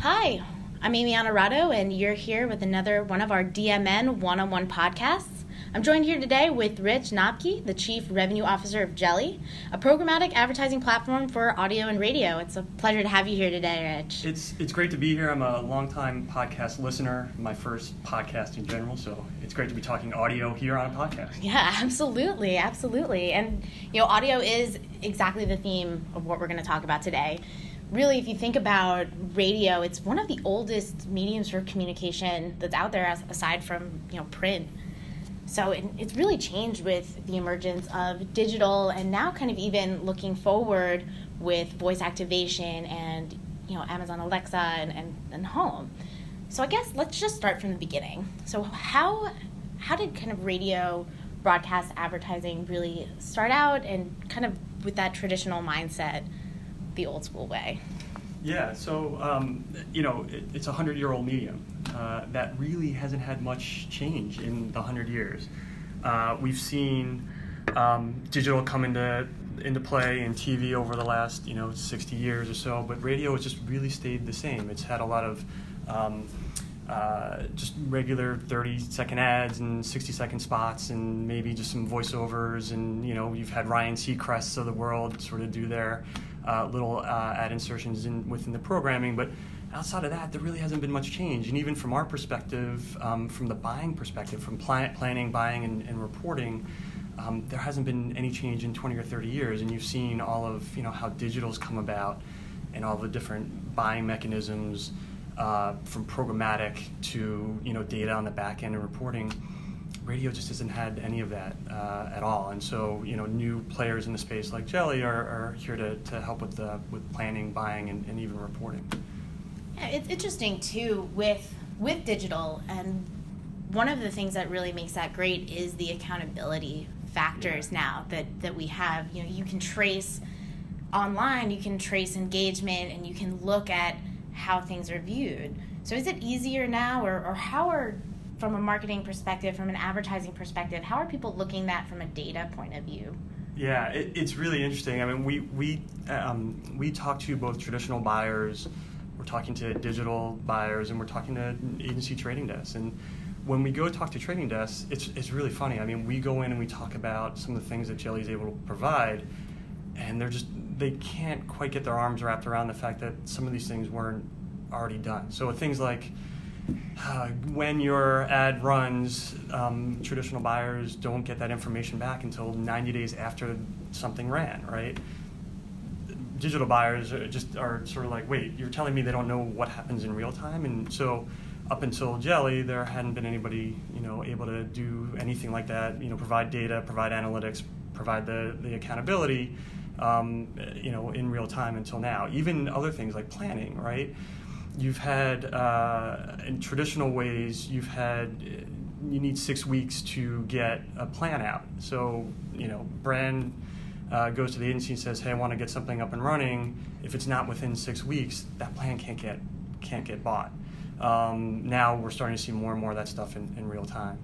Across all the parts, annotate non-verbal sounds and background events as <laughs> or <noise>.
Hi, I'm Amy Onorato, and you're here with another one of our DMN one on one podcasts. I'm joined here today with Rich Knobke, the Chief Revenue Officer of Jelli, a programmatic advertising platform for audio and radio. It's a pleasure to have you here today, Rich. It's it's great to be here. I'm a longtime podcast listener, my first podcast in general, so it's great to be talking audio here on a podcast. Yeah, <laughs> absolutely, absolutely. And you know, audio is exactly the theme of what we're going to talk about today. Really, if you think about radio, it's one of the oldest mediums for communication that's out there, as, aside from you know print. So it, it's really changed with the emergence of digital and now kind of even looking forward with voice activation and you know Amazon Alexa and, and, and home. So I guess let's just start from the beginning. So how how did kind of radio broadcast advertising really start out and kind of with that traditional mindset, the old school way? Yeah, so um, you know, it, it's a hundred-year-old medium uh, that really hasn't had much change in the hundred years. Uh, we've seen um, digital come into into play in TV over the last you know 60 years or so, but radio has just really stayed the same. It's had a lot of um, uh, just regular 30 second ads and 60 second spots and maybe just some voiceovers and you know you've had Ryan Seacrests of the world sort of do their uh, little uh, ad insertions in within the programming, but outside of that, there really hasn't been much change. And even from our perspective, um, from the buying perspective, from plan- planning, buying, and, and reporting, um, there hasn't been any change in 20 or 30 years. And you've seen all of you know how digital's come about, and all the different buying mechanisms, uh, from programmatic to you know data on the back end and reporting radio just hasn't had any of that uh, at all. And so, you know, new players in the space like Jelli are, are here to, to help with the with planning, buying, and, and even reporting. Yeah, it's interesting too with with digital, and one of the things that really makes that great is the accountability factors yeah. now that that we have. You know, you can trace online, you can trace engagement, and you can look at how things are viewed. So, is it easier now, or, or how are from a marketing perspective, from an advertising perspective, how are people looking at that from a data point of view? Yeah, it, it's really interesting. I mean, we we um, we talk to both traditional buyers, we're talking to digital buyers, and we're talking to agency trading desks. And when we go talk to trading desks, it's it's really funny. I mean, we go in and we talk about some of the things that Jelli is able to provide, and they're just they can't quite get their arms wrapped around the fact that some of these things weren't already done. So things like uh, when your ad runs, um, traditional buyers don't get that information back until 90 days after something ran, right? Digital buyers are just are sort of like, wait, you're telling me they don't know what happens in real time, and so up until Jelli, there hadn't been anybody, you know, able to do anything like that. You know, provide data, provide analytics, provide the the accountability, um, you know, in real time until now. Even other things like planning, right? You've had uh, in traditional ways you've had you need six weeks to get a plan out. So you know brand uh, goes to the agency and says hey i want to get something up and running. If it's not within six weeks that plan can't get can't get bought. Um, now we're starting to see more and more of that stuff in, in real time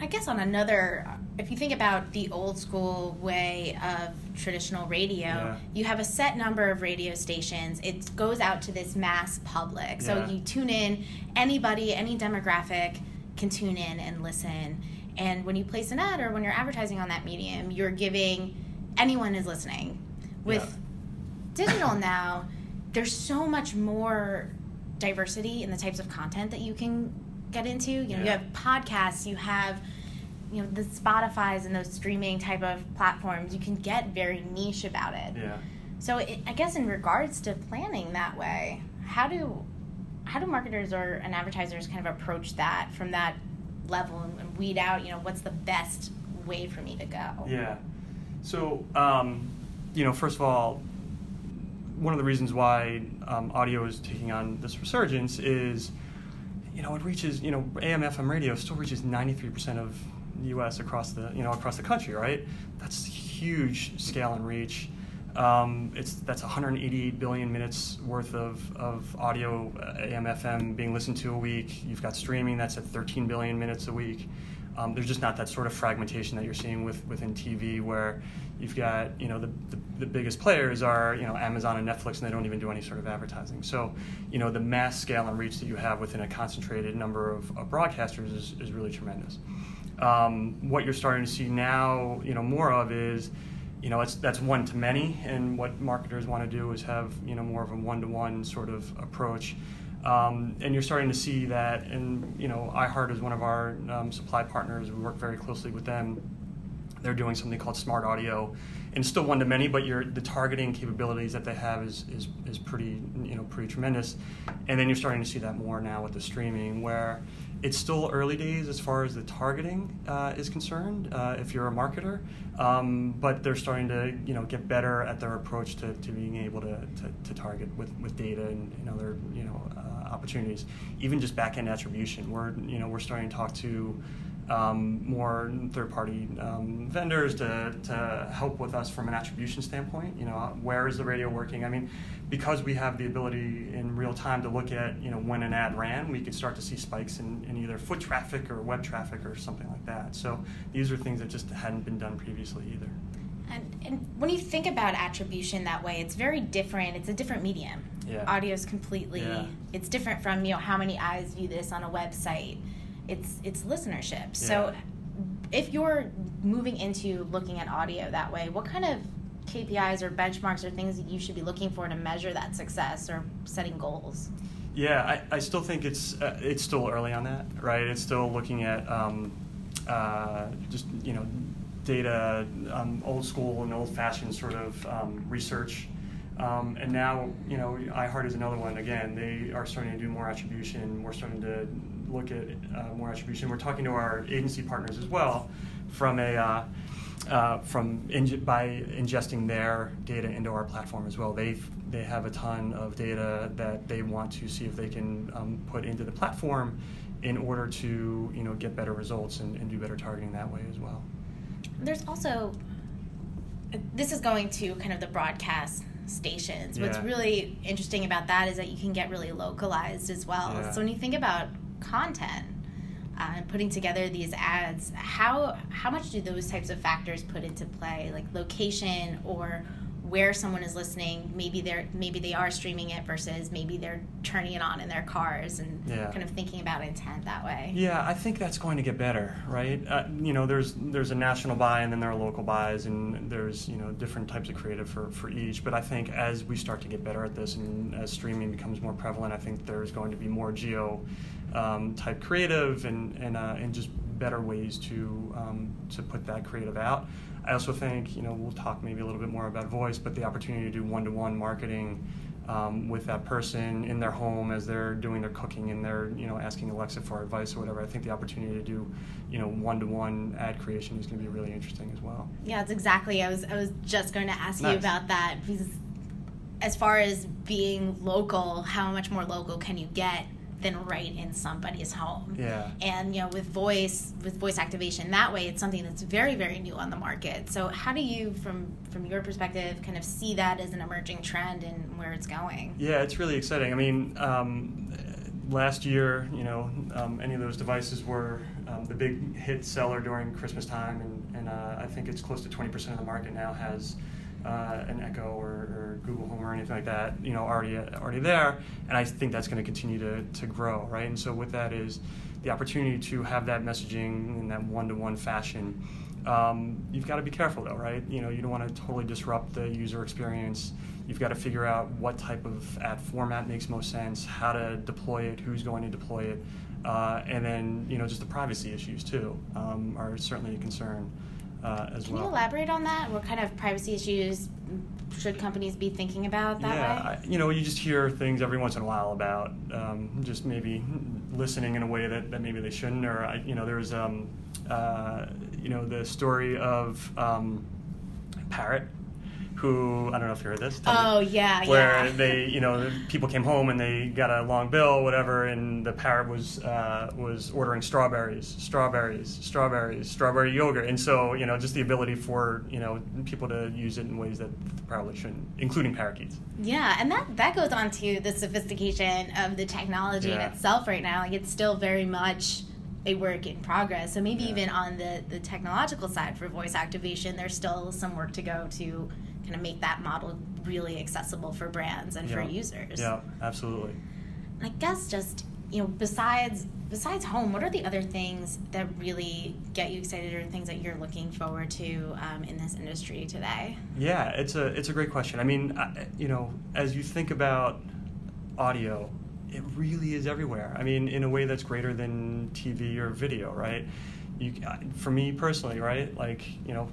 I guess on another, if you think about the old school way of traditional radio, yeah. you have a set number of radio stations. It goes out to this mass public. So yeah. you tune in, anybody, any demographic can tune in and listen. And when you place an ad or when you're advertising on that medium, you're giving anyone is listening. With yeah. digital now, there's so much more diversity in the types of content that you can get into. You know, yeah. you have podcasts, you have you know the Spotify's and those streaming type of platforms. You can get very niche about it. Yeah. So it, I guess in regards to planning that way, how do how do marketers or and advertisers kind of approach that from that level and, and weed out you know what's the best way for me to go? Yeah. So um, you know, first of all, one of the reasons why um, audio is taking on this resurgence is you know, it reaches, you know, AM FM radio still reaches 93% of the U.S. across the, you know, across the country, right? That's huge scale and reach. Um, it's that's 188 billion minutes worth of, of audio uh, AM FM being listened to a week. You've got streaming that's at 13 billion minutes a week. Um, there's just not that sort of fragmentation that you're seeing with within TV, where you've got you know the, the, the, biggest players are you know Amazon and Netflix, and they don't even do any sort of advertising. So you know the mass scale and reach that you have within a concentrated number of, of broadcasters is, is really tremendous. Um, what you're starting to see now, you know, more of is you know, it's, that's one to many, and what marketers want to do is have you know more of a one-to-one sort of approach. Um, and you're starting to see that, and you know, iHeart is one of our um, supply partners. We work very closely with them. They're doing something called Smart Audio, and still one to many, but your the targeting capabilities that they have is, is is pretty you know pretty tremendous. And then you're starting to see that more now with the streaming, where it's still early days as far as the targeting uh, is concerned. Uh, if you're a marketer, um, but they're starting to you know get better at their approach to, to being able to, to, to target with, with data and, and other you know opportunities. Even just back end attribution, we're you know we're starting to talk to um, more third-party um, vendors to, to help with us from an attribution standpoint. You know, where is the radio working? I mean, because we have the ability in real time to look at you know when an ad ran, we can start to see spikes in, in either foot traffic or web traffic or something like that. So these are things that just hadn't been done previously either. And, and when you think about attribution that way, it's very different. It's a different medium. Yeah. Audio is completely. Yeah. It's different from you know how many eyes view this on a website it's it's listenership. Yeah. So if you're moving into looking at audio that way, what kind of KPIs or benchmarks or things that you should be looking for to measure that success or setting goals? Yeah, I, I still think it's uh, it's still early on that, right? It's still looking at um, uh, just you know data, um, old school and old fashioned sort of um, research. Um, and now, you know, iHeart is another one. Again, they are starting to do more attribution. We're starting to look at uh, more attribution. We're talking to our agency partners as well from a uh, uh, from in, by ingesting their data into our platform as well. They they have a ton of data that they want to see if they can um, put into the platform in order to you know get better results and, and do better targeting that way as well. There's also this is going to kind of the broadcast stations. Yeah. What's really interesting about that is that you can get really localized as well. Yeah. So when you think about content uh, and putting together these ads how how much do those types of factors put into play like location or where someone is listening maybe they're maybe they are streaming it versus maybe they're turning it on in their cars and yeah. kind of thinking about intent that way yeah i think that's going to get better right uh, you know there's there's a national buy and then there are local buys and there's you know different types of creative for, for each but i think as we start to get better at this and as streaming becomes more prevalent i think there's going to be more geo um, type creative and and, uh, and just better ways to um, to put that creative out. I also think you know we'll talk maybe a little bit more about voice, but the opportunity to do one-to-one marketing um, with that person in their home as they're doing their cooking and they're you know asking Alexa for advice or whatever. I think the opportunity to do you know one-to-one ad creation is going to be really interesting as well. Yeah, that's exactly. I was I was just going to ask nice. you about that because as far as being local, how much more local can you get? Than right in somebody's home. Yeah. And you know, with voice, with voice activation that way, it's something that's very, very new on the market. So, how do you, from from your perspective, kind of see that as an emerging trend and where it's going? Yeah, it's really exciting. I mean. Um, last year, you know, um, any of those devices were um, the big hit seller during Christmas time, and, and uh, I think it's close to 20% of the market now has uh, an Echo or, or, Google Home or anything like that, you know, already already there, and I think that's going to continue to to grow, right? And so with that is the opportunity to have that messaging in that one-to-one fashion. Um, you've got to be careful though, right? You know, you don't want to totally disrupt the user experience. You've got to figure out what type of ad format makes most sense, how to deploy it, who's going to deploy it, uh, and then you know just the privacy issues too um, are certainly a concern uh, as Can well. Can you elaborate on that? What kind of privacy issues should companies be thinking about that yeah, way? you know, you just hear things every once in a while about um, just maybe listening in a way that, that maybe they shouldn't, or I, you know, there's um, uh, you know the story of um, Parrot who I don't know if you heard this. Oh yeah, where yeah. they, you know, people came home and they got a long bill, whatever, and the parrot was uh, was ordering strawberries, strawberries, strawberries, strawberry yogurt, and so you know, just the ability for you know people to use it in ways that probably shouldn't, including parakeets. Yeah, and that that goes on to the sophistication of the technology yeah. in itself right now. Like it's still very much a work in progress. So maybe Yeah. even on the the technological side for voice activation, there's still some work to go to of make that model really accessible for brands and for users. Yeah, absolutely. And I guess just you know, besides besides home, what are the other things that really get you excited, or things that you're looking forward to um, in this industry today? Yeah, it's a it's a great question. I mean, I, you know, as you think about audio, it really is everywhere. I mean, in a way that's greater than TV or video, right? You, for me personally, right? Like, you know,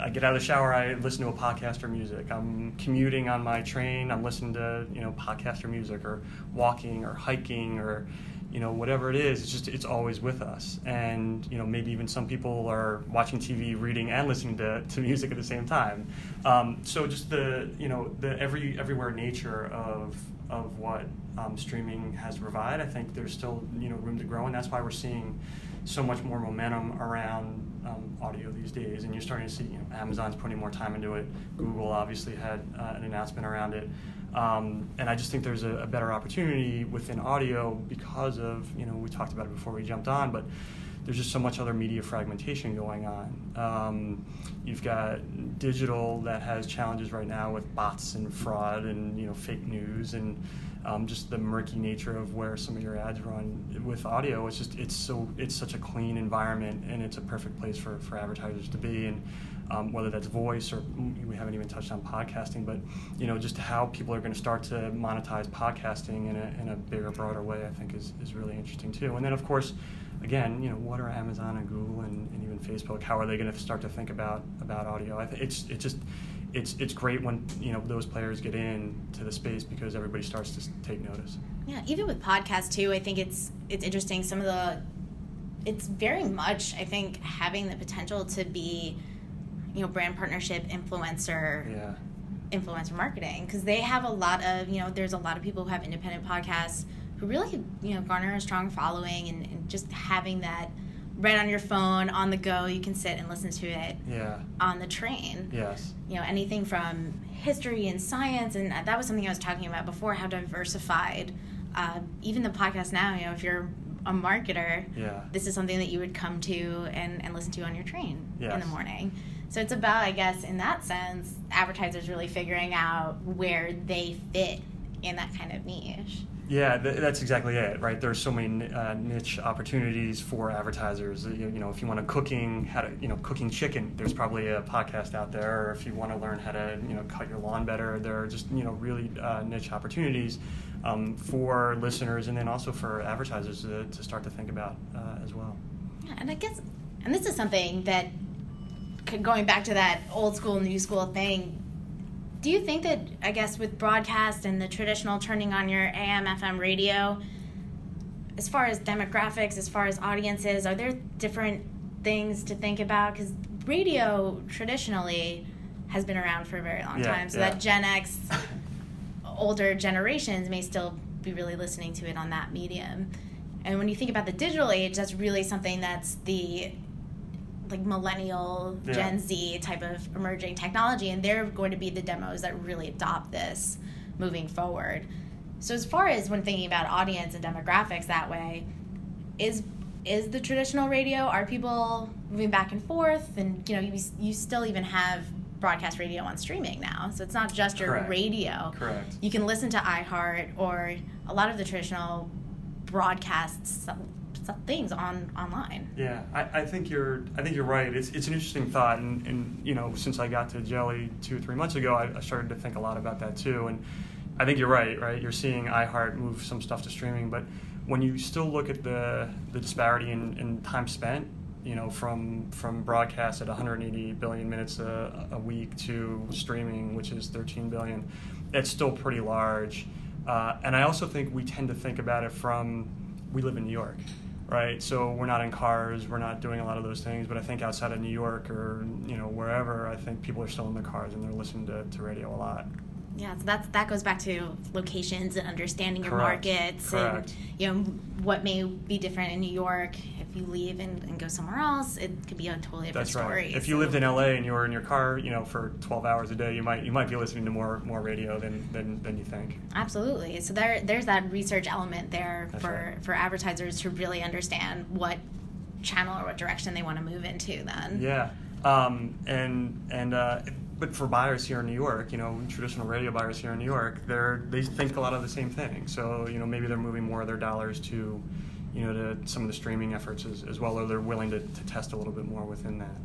I get out of the shower, I listen to a podcast or music. I'm commuting on my train, I'm listening to you know podcast or music, or walking or hiking or you know whatever it is. It's just it's always with us. And you know maybe even some people are watching TV, reading, and listening to, to music at the same time. Um, so just the you know the every everywhere nature of of what um, streaming has provided, I think there's still you know room to grow, and that's why we're seeing so much more momentum around um, audio these days. And you're starting to see you know, Amazon's putting more time into it. Google obviously had uh, an announcement around it. Um, and I just think there's a, a, better opportunity within audio because of, you know, we talked about it before we jumped on, but there's just so much other media fragmentation going on. Um, you've got digital that has challenges right now with bots and fraud and, you know, fake news and um, just the murky nature of where some of your ads run with audio it's just it's so it's such a clean environment and it's a perfect place for, for advertisers to be and um, whether that's voice or we haven't even touched on podcasting but you know just how people are going to start to monetize podcasting in a, in a bigger broader way I think is, is really interesting too and then of course again you know what are Amazon and Google and, and even Facebook how are they going to start to think about about audio I think it's it's just it's it's great when you know those players get in to the space because everybody starts to take notice. Yeah, even with podcasts too, I think it's it's interesting. Some of the it's very much I think having the potential to be, you know, brand partnership influencer. Yeah. Influencer marketing because they have a lot of you know there's a lot of people who have independent podcasts who really you know garner a strong following and, and just having that right on your phone on the go you can sit and listen to it yeah. on the train yes you know anything from history and science and that was something i was talking about before how diversified uh, even the podcast now you know if you're a marketer yeah. this is something that you would come to and, and listen to on your train yes. in the morning so it's about i guess in that sense advertisers really figuring out where they fit in that kind of niche yeah, th- that's exactly it, right? There's so many uh, niche opportunities for advertisers. You, you, know, if you want to cooking, how to, you know, cooking chicken, there's probably a podcast out there. Or if you want to learn how to, you know, cut your lawn better, there are just, you know, really uh, niche opportunities um, for listeners and then also for advertisers to, to start to think about uh, as well. Yeah, and I guess, and this is something that, going back to that old school, new school thing, do you think that I guess with broadcast and the traditional turning on your AM FM radio, as far as demographics, as far as audiences, are there different things to think about? Because radio traditionally has been around for a very long yeah, time, so yeah. that Gen X, <laughs> older generations may still be really listening to it on that medium. And when you think about the digital age, that's really something that's the like millennial Yeah. gen z type of emerging technology and they're going to be the demos that really adopt this moving forward so as far as when thinking about audience and demographics that way is is the traditional radio are people moving back and forth and you know you, you still even have broadcast radio on streaming now so it's not just your Correct. radio Correct. you can listen to iheart or a lot of the traditional broadcasts things on online Yeah, I, I think you're. I think you're right. It's it's an interesting thought, and, and you know, since I got to Jelli two or three months ago, I, I started to think a lot about that too. And I think you're right. Right, you're seeing iHeart move some stuff to streaming, but when you still look at the the disparity in, in time spent, you know, from from broadcast at 180 billion minutes a, a week to streaming, which is 13 billion, it's still pretty large. Uh, and I also think we tend to think about it from we live in New York, right? So we're not in cars, we're not doing a lot of those things. But I think outside of New York or you know wherever, I think people are still in their cars and they're listening to, to radio a lot. Yeah, so that's that goes back to locations and understanding your Correct. markets Correct. and you know what may be different in New York you leave and, and go somewhere else, it could be a totally different That's story. right. If So- you lived in LA and you were in your car, you know, for 12 hours a day, you might you might be listening to more more radio than than, than you think. Absolutely. So there, there's that research element there That's for, right. for advertisers to really understand what channel or what direction they want to move into. Then. Yeah, um, and and uh, but for buyers here in New York, you know, traditional radio buyers here in New York, they're they think a lot of the same thing. So you know, maybe they're moving more of their dollars to, you know, to some of the streaming efforts as, as well, or they're willing to, to test a little bit more within that.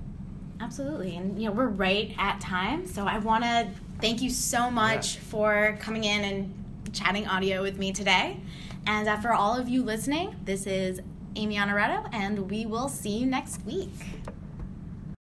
Absolutely. And you know, we're right at time. So I want to thank you so much Yeah. for coming in and chatting audio with me today. And uh, for all of you listening, this is Amy Onorato, and we will see you next week.